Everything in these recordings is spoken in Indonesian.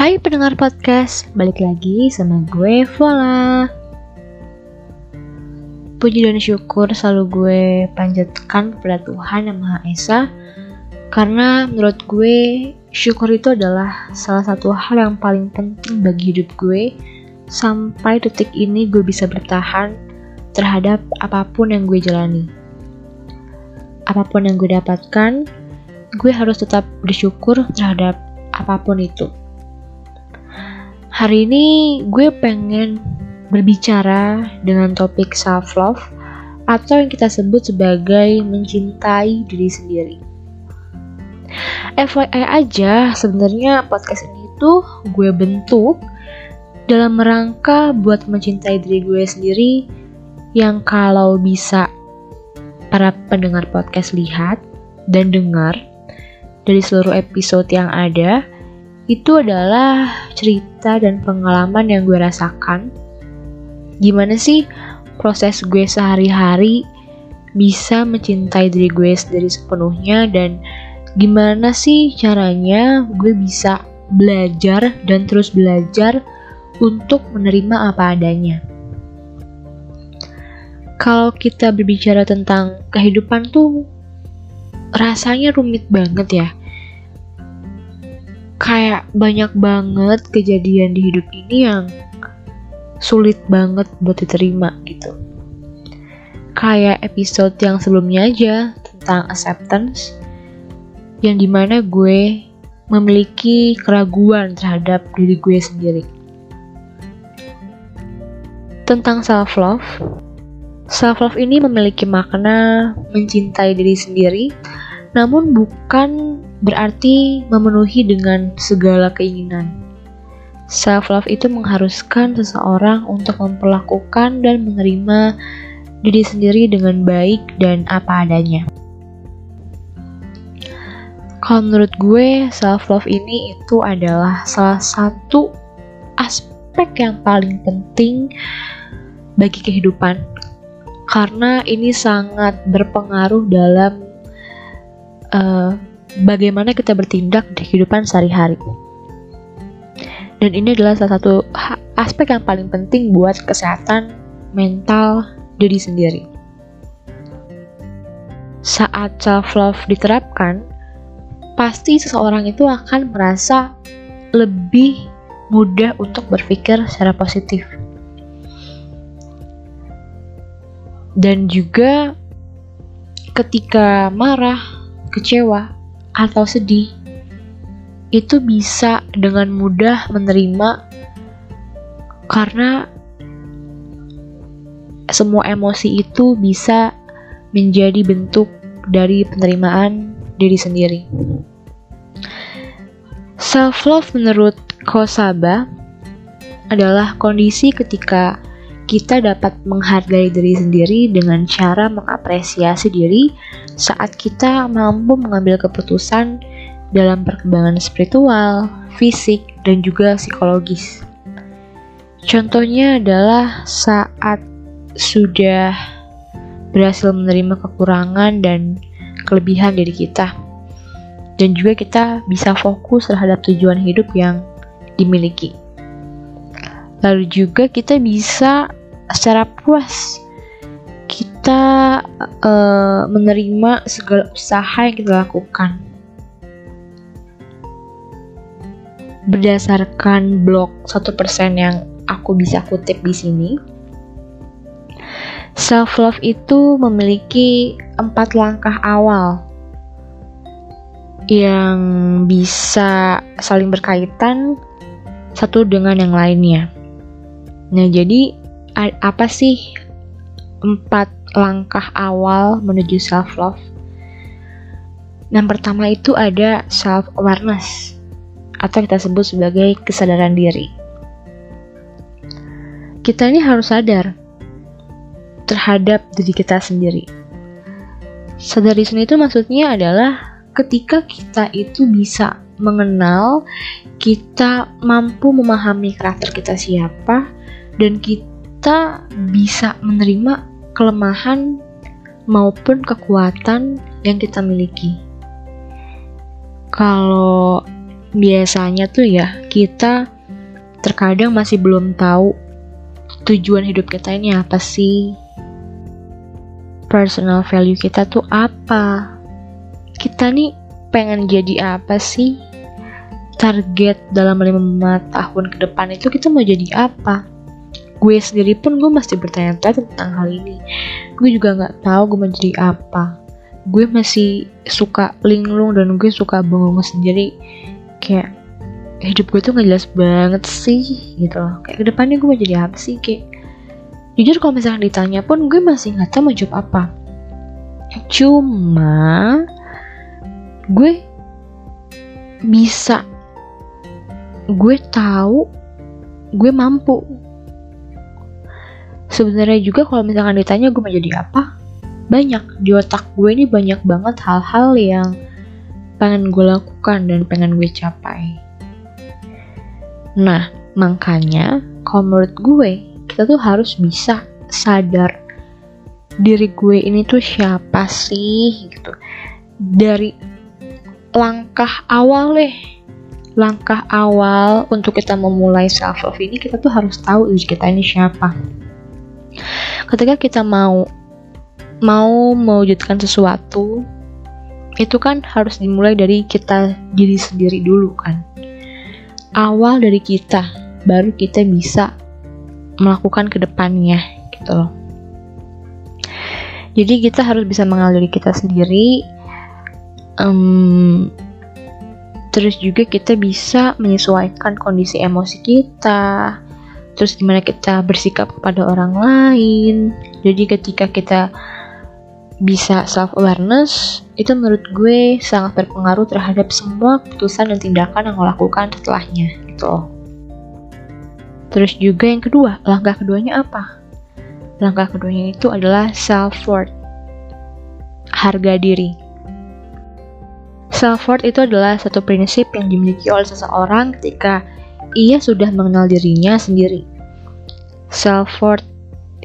Hai pendengar podcast, balik lagi sama gue Vola. Puji dan syukur selalu gue panjatkan kepada Tuhan Yang Maha Esa Karena menurut gue syukur itu adalah salah satu hal yang paling penting bagi hidup gue. Sampai detik ini gue bisa bertahan terhadap apa pun yang gue jalani. Apa pun yang gue dapatkan, gue harus tetap bersyukur terhadap apa pun itu Hari ini gue pengen berbicara dengan topik self love atau yang kita sebut sebagai mencintai diri sendiri. FYI aja, sebenarnya podcast ini tuh gue bentuk dalam rangka buat mencintai diri gue sendiri yang kalau bisa para pendengar podcast lihat dan dengar dari seluruh episode yang ada, itu adalah cerita dan pengalaman yang gue rasakan. Gimana sih proses gue sehari-hari bisa mencintai diri gue sendiri sepenuhnya dan gimana sih caranya gue bisa belajar dan terus belajar untuk menerima apa adanya. Kalau kita berbicara tentang kehidupan tuh rasanya rumit banget ya kayak banyak banget kejadian di hidup ini yang sulit banget buat diterima gitu. Kayak episode yang sebelumnya aja tentang acceptance, yang di mana gue memiliki keraguan terhadap diri gue sendiri. Tentang self love, self love ini memiliki makna mencintai diri sendiri, namun bukan berarti memenuhi dengan segala keinginan. Self love itu mengharuskan seseorang untuk memperlakukan dan menerima diri sendiri dengan baik dan apa adanya. Kalau menurut gue, self love ini itu adalah salah satu aspek yang paling penting bagi kehidupan. Karena ini sangat berpengaruh dalam uh, bagaimana kita bertindak di kehidupan sehari-hari. Dan ini adalah salah satu aspek yang paling penting buat kesehatan mental diri sendiri. Saat self love diterapkan, pasti seseorang itu akan merasa lebih mudah untuk berpikir secara positif. Dan juga ketika marah, kecewa, atau sedih, itu bisa dengan mudah menerima karena semua emosi itu bisa menjadi bentuk dari penerimaan diri sendiri. Self love menurut Kosaba adalah kondisi ketika kita dapat menghargai diri sendiri dengan cara mengapresiasi diri saat kita mampu mengambil keputusan dalam perkembangan spiritual, fisik, dan juga psikologis. Contohnya adalah saat sudah berhasil menerima kekurangan dan kelebihan diri kita, dan juga kita bisa fokus terhadap tujuan hidup yang dimiliki. Lalu juga kita bisa secara puas. Kita uh, menerima segala usaha yang kita lakukan. Berdasarkan blog 1% yang aku bisa kutip di sini. Self love itu memiliki empat langkah awal yang bisa saling berkaitan satu dengan yang lainnya. Nah, jadi apa sih empat langkah awal menuju self love? Yang pertama itu ada self awareness atau kita sebut sebagai kesadaran diri. Kita ini harus sadar terhadap diri kita sendiri. Sadar di sini itu maksudnya adalah ketika kita itu bisa mengenal, kita mampu memahami karakter kita siapa, dan kita kita bisa menerima kelemahan maupun kekuatan yang kita miliki. Kalau biasanya tuh ya kita terkadang masih belum tahu tujuan hidup kita ini apa sih. Personal value kita tuh apa? Kita nih pengen jadi apa sih? Target dalam lima tahun ke depan itu kita mau jadi apa gue sendiri pun gue masih bertanya-tanya tentang hal ini. Gue juga nggak tahu gue mau jadi apa. Gue masih suka linglung dan gue suka bengong sendiri. Kayak hidup gue tuh nggak jelas banget sih gitu loh. Kayak ke depannya gue mau jadi apa sih kayak jujur kalau misalnya ditanya pun gue masih nggak tahu mau jawab apa. Cuma gue bisa gue tahu gue mampu sebenarnya juga kalau misalkan ditanya gue mau jadi apa banyak. Di otak gue ini banyak banget hal-hal yang pengen gue lakukan dan pengen gue capai. Nah makanya kalau menurut gue kita tuh harus bisa sadar diri gue ini tuh siapa sih gitu. Dari langkah awal deh. Langkah awal untuk kita memulai self love ini kita tuh harus tahu diri kita ini siapa ketika kita mau mau mewujudkan sesuatu itu kan harus dimulai dari kita diri sendiri dulu kan. Awal dari kita baru kita bisa melakukan ke depannya gitu loh. Jadi kita harus bisa mengenal diri kita sendiri um, terus juga kita bisa menyesuaikan kondisi emosi kita terus gimana kita bersikap kepada orang lain jadi ketika kita bisa self awareness itu menurut gue sangat berpengaruh terhadap semua keputusan dan tindakan yang lo lakukan setelahnya gitu Terus juga yang kedua, langkah keduanya apa? Langkah keduanya itu adalah self worth. Harga diri. Self worth itu adalah satu prinsip yang dimiliki oleh seseorang ketika ia sudah mengenal dirinya sendiri. Self worth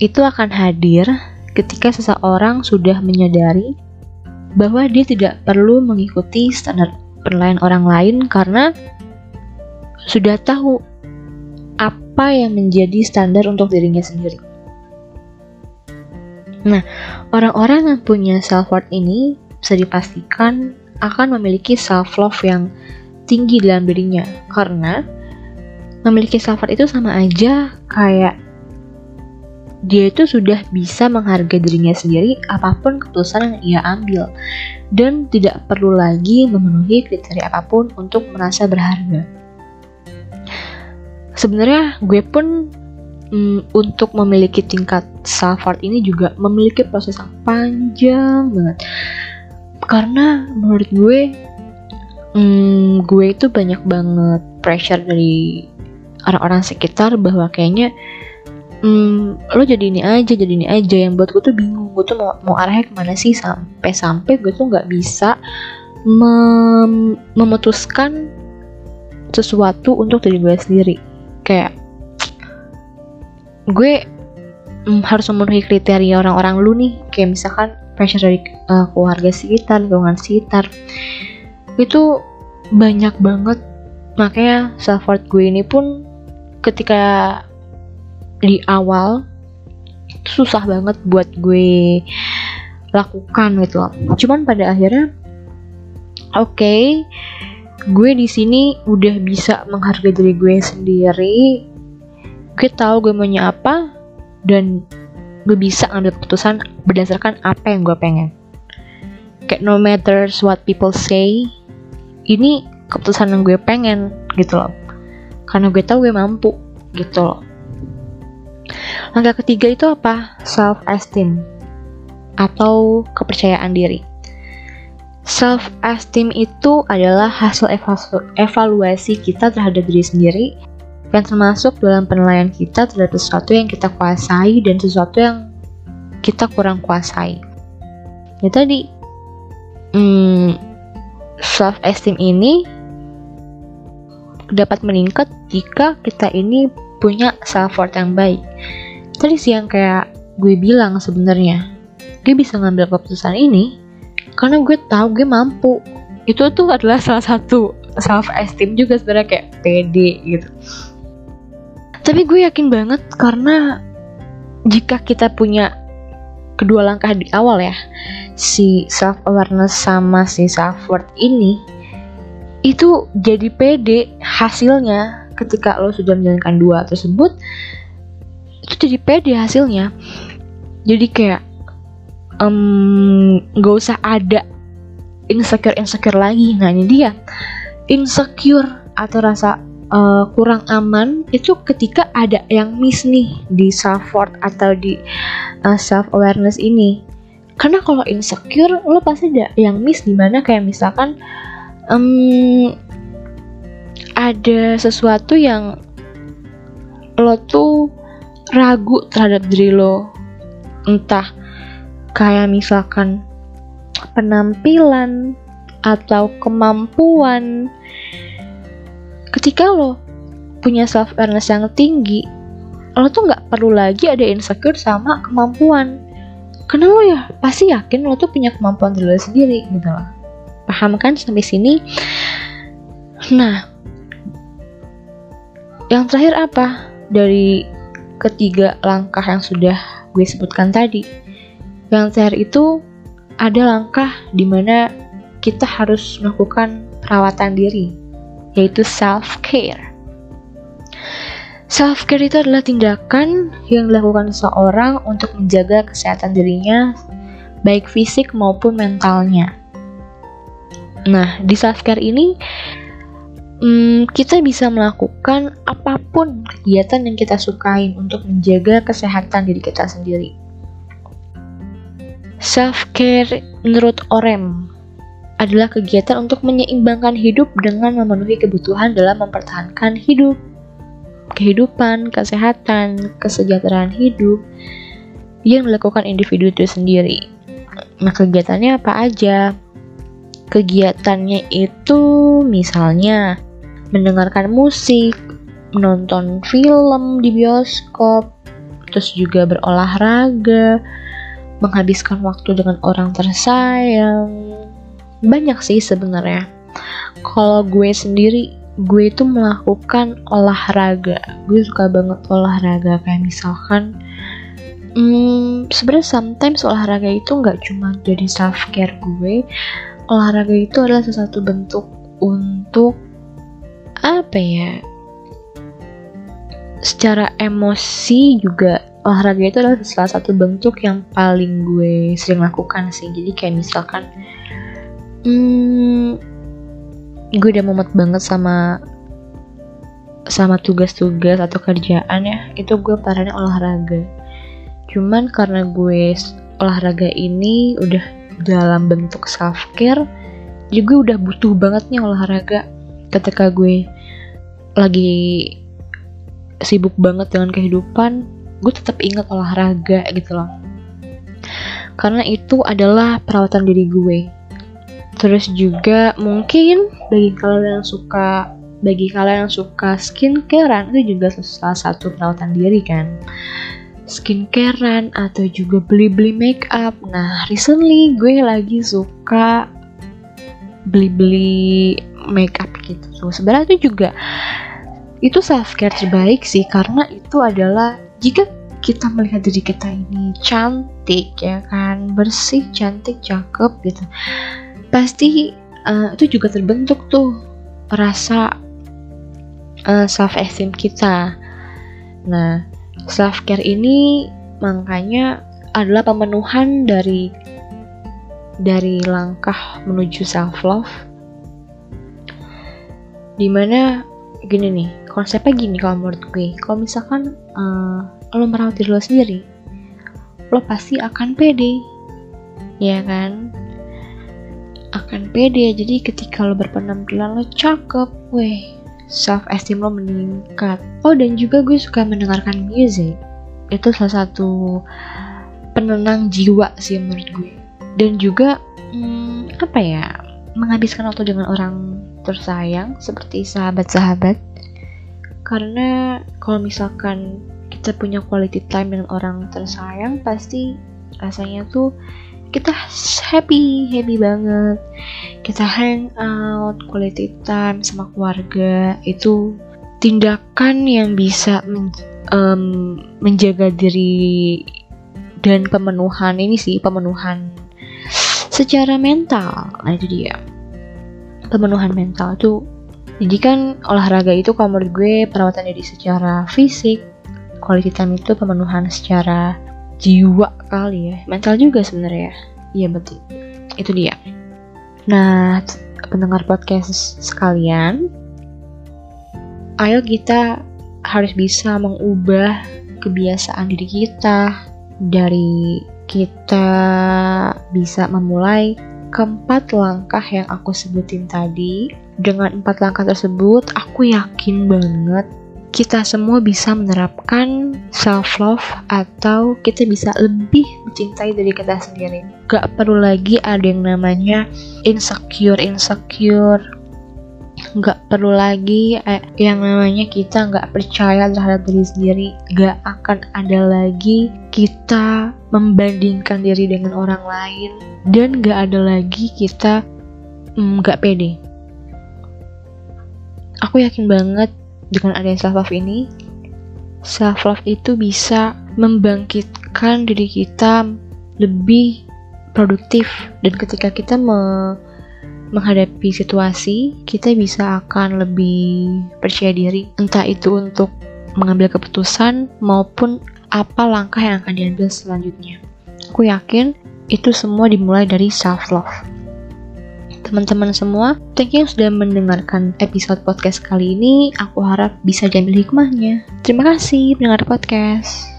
itu akan hadir ketika seseorang sudah menyadari bahwa dia tidak perlu mengikuti standar penilaian orang lain karena sudah tahu apa yang menjadi standar untuk dirinya sendiri. Nah, orang-orang yang punya self worth ini bisa dipastikan akan memiliki self love yang tinggi dalam dirinya karena memiliki self worth itu sama aja kayak dia itu sudah bisa menghargai dirinya sendiri apa pun keputusan yang ia ambil dan tidak perlu lagi memenuhi kriteria apa pun untuk merasa berharga. Sebenarnya gue pun mm, untuk memiliki tingkat self worth ini juga memiliki proses yang panjang banget. Karena menurut gue mm, gue itu banyak banget pressure dari orang-orang sekitar bahwa kayaknya hmm, lo jadi ini aja jadi ini aja. Yang buat gue tuh bingung. Gue tuh mau mau arahnya ke mana sih? Sampai sampai gue tuh nggak bisa mem memutuskan sesuatu untuk diri gue sendiri. Kayak gue mm, harus memenuhi kriteria orang-orang lu nih. Kayak misalkan pressure dari uh, keluarga sekitar lingkungan sekitar. Itu banyak banget. Makanya self gue ini pun ketika di awal susah banget buat gue lakukan gitu loh. Cuman pada akhirnya oke, okay, gue di sini udah bisa menghargai diri gue sendiri. Gue tahu gue maunya apa dan gue bisa ngambil keputusan berdasarkan apa yang gue pengen. Kayak no matter what people say, ini keputusan yang gue pengen gitu loh. Karena gue tahu gue mampu gitu loh. Langkah ketiga itu apa? Self esteem atau kepercayaan diri. Self esteem itu adalah hasil evaluasi kita terhadap diri sendiri yang termasuk dalam penilaian kita terhadap sesuatu yang kita kuasai dan sesuatu yang kita kurang kuasai. Ya tadi, hmm, self esteem ini dapat meningkat jika kita ini punya self worth yang baik tadi sih yang kayak gue bilang sebenarnya gue bisa ngambil keputusan ini karena gue tahu gue mampu. Itu tuh adalah salah satu self esteem juga sebenarnya kayak pede gitu. Tapi gue yakin banget karena jika kita punya kedua langkah di awal ya si self awareness sama si self worth ini itu jadi pede hasilnya ketika lo sudah menjalankan dua tersebut itu jadi pede hasilnya. Jadi kayak um, usah ada insecure insecure lagi. Nah ini dia. Insecure atau rasa uh, kurang aman itu ketika ada yang miss nih di self worth atau di uh, eh, self awareness ini. Karena kalau insecure lo pasti ada yang miss di mana kayak misalkan um, ada sesuatu yang lo tuh ragu terhadap diri lo. Entah kayak misalkan penampilan atau kemampuan. Ketika lo punya self awareness yang tinggi lo tuh nggak perlu lagi ada insecure sama kemampuan. Karena lo ya pasti yakin lo tuh punya kemampuan diri lo sendiri gitu loh. Paham kan sampai sini? Nah yang terakhir apa? Dari ketiga langkah yang sudah gue sebutkan tadi yang terakhir itu ada langkah di mana kita harus melakukan perawatan diri, yaitu self-care. Self-care itu adalah tindakan yang dilakukan seseorang untuk menjaga kesehatan dirinya, baik fisik maupun mentalnya. Nah, di self-care ini, hmm, kita bisa melakukan apa pun kegiatan yang kita sukain untuk menjaga kesehatan diri kita sendiri. Self-care menurut Orem adalah kegiatan untuk menyeimbangkan hidup dengan memenuhi kebutuhan dalam mempertahankan hidup, kehidupan, kesehatan, kesejahteraan hidup yang dilakukan individu itu sendiri. Nah, kegiatannya apa aja? Kegiatannya itu misalnya mendengarkan musik, menonton film di bioskop, terus juga berolahraga, menghabiskan waktu dengan orang tersayang. Banyak sih sebenarnya. Kalau gue sendiri gue itu melakukan olahraga. Gue suka banget olahraga. Kayak misalkan hmm, sebenarnya sometimes olahraga itu nggak cuma jadi self care gue olahraga itu adalah sesuatu bentuk untuk apa ya secara emosi juga. Olahraga itu adalah salah satu bentuk yang paling gue sering lakukan sih. Jadi kayak misalkan hmm, gue udah mumet banget sama sama tugas-tugas atau kerjaan ya itu gue parahnya olahraga. Cuman karena gue olahraga ini udah dalam bentuk self care jadi gue udah butuh banget nih olahraga. Ketika gue lagi sibuk banget dengan kehidupan gue tetap ingat olahraga gitu loh. Karena itu adalah perawatan diri gue. Terus juga mungkin bagi kalian yang suka bagi kalian yang suka skincarean itu juga salah satu perawatan diri kan skincarean atau juga beli-beli make up nah recently gue lagi suka beli-beli make up gitu. So sebenarnya itu juga itu self care terbaik sih karena itu adalah jika kita melihat diri kita ini cantik ya kan bersih cantik cakep gitu pasti uh, itu juga terbentuk tuh rasa uh, eh, self esteem kita. Nah self care ini makanya adalah pemenuhan dari dari langkah menuju self love di mana gini nih konsepnya gini kalau menurut gue. Kalau misalkan uh, lo merawat diri lo sendiri lo pasti akan pede ya kan? Akan pede. Jadi ketika lo berpenampilan lo cakep weh self esteem lo meningkat oh dan juga gue suka mendengarkan music. Itu salah satu penenang jiwa sih menurut gue. Dan juga hmm, apa ya menghabiskan waktu dengan orang tersayang seperti sahabat-sahabat. Karena kalau misalkan kita punya quality time dengan orang tersayang pasti rasanya tuh kita happy happy banget. Kita hang out quality time sama keluarga itu tindakan yang bisa men, um, menjaga diri dan pemenuhan ini sih pemenuhan secara mental. Nah itu dia. Pemenuhan mental tuh jadi kan olahraga itu kalau menurut gue perawatan diri secara fisik quality time itu pemenuhan secara jiwa kali ya. Mental juga sebenarnya. Iya betul. Itu dia. Nah pendengar podcast sekalian ayo kita harus bisa mengubah kebiasaan diri kita dari kita bisa memulai keempat langkah yang aku sebutin tadi. Dengan empat langkah tersebut, aku yakin banget kita semua bisa menerapkan self love atau kita bisa lebih mencintai diri kita sendiri. Gak perlu lagi ada yang namanya insecure insecure nggak perlu lagi eh, yang namanya kita nggak percaya terhadap diri sendiri. Nggak akan ada lagi kita membandingkan diri dengan orang lain. Dan nggak ada lagi kita mm, nggak mm, pede. Aku yakin banget dengan adanya self love ini self love itu bisa membangkitkan diri kita lebih produktif. Dan ketika kita me menghadapi situasi, kita bisa akan lebih percaya diri, entah itu untuk mengambil keputusan maupun apa langkah yang akan diambil selanjutnya. Aku yakin itu semua dimulai dari self love. Teman-teman semua, thank you sudah mendengarkan episode podcast kali ini. Aku harap bisa diambil hikmahnya. Terima kasih mendengar podcast.